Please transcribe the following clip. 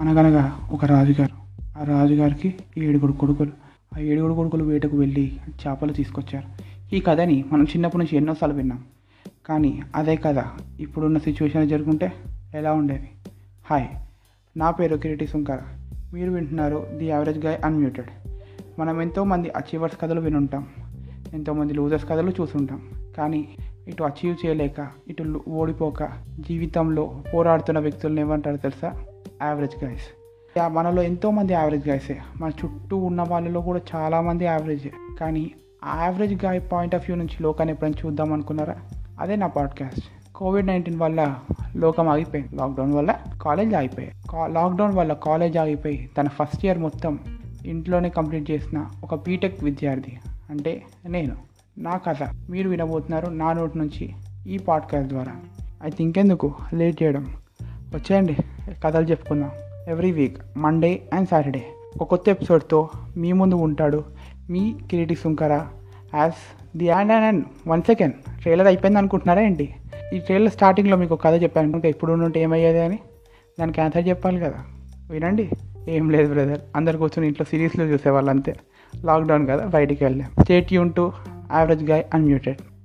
అనగనగా ఒక రాజుగారు. ఆ రాజుగారికి ఏడుగురు కొడుకులు. ఆ ఏడుగురు కొడుకులు వేటకు వెళ్ళి చేపలు తీసుకొచ్చారు. ఈ కథని మనం చిన్నప్పటి నుంచి ఎన్నోసార్లు విన్నాం. కానీ అదే కథ ఇప్పుడున్న సిచ్యువేషన్ జరుగుంటే ఎలా ఉండేది? హాయ్ నా పేరు కిరీటి సుంకర. మీరు వింటున్నారు ది యావరేజ్ గాయ్ అన్మ్యూటెడ్ మనం ఎంతోమంది అచీవర్స్ కథలు వినుంటాం. ఎంతోమంది లూజర్స్ కథలు చూసుంటాం. కానీ ఇటు అచీవ్ చేయలేక ఇటు ఓడిపోక జీవితంలో పోరాడుతున్న వ్యక్తులను ఏమంటారు తెలుసా? యావరేజ్ గైస్ మనలో ఎంతోమంది యావరేజ్ గాయసే మన చుట్టూ ఉన్న వాళ్ళలో కూడా చాలామంది యావరేజ్ కానీ ఆ యావరేజ్ గాయ పాయింట్ ఆఫ్ వ్యూ నుంచి లోకాన్ని ఎప్పుడైనా చూద్దాం అనుకున్నారా? అదే నా పాడ్కాస్ట్ కోవిడ్ నైన్టీన్ వల్ల లోకం ఆగిపోయింది. లాక్డౌన్ వల్ల కాలేజ్ ఆగిపోయాయి. కా- లాక్డౌన్ వల్ల కాలేజ్ ఆగిపోయి తన ఫస్ట్ ఇయర్ మొత్తం ఇంట్లోనే కంప్లీట్ చేసిన ఒక బీటెక్ విద్యార్థి అంటే నేను. నా కథ మీరు వినబోతున్నారు నా నోటి నుంచి ఈ పాడ్కాస్ట్ ద్వారా. అయితే ఇంకెందుకు లేట్ చేయడం. వచ్చేయండి. కథలు చెప్పుకుందాం. Every week Monday and Saturday ఒక కొత్త ఎపిసోడ్తో మీ ముందు ఉంటాడు మీ Kiriti Sunkara. As the and and and one second trailer అయిపోయింది అనుకుంటున్నారా ఏంటి? ఈ ట్రైలర్ స్టార్టింగ్లో మీకు కథ చెప్పాను ఇంకా ఇప్పుడు ఉంటే ఏమయ్యేది అని? దానికి ఆన్సర్ చెప్పాలి కదా. వినండి. ఏం లేదు బ్రదర్ అందరు కూర్చొని ఇంట్లో సిరీస్లో చూసేవాళ్ళు అంతే. లాక్డౌన్ కదా బయటికి వెళ్ళాం. State Yoon to average guy unmuted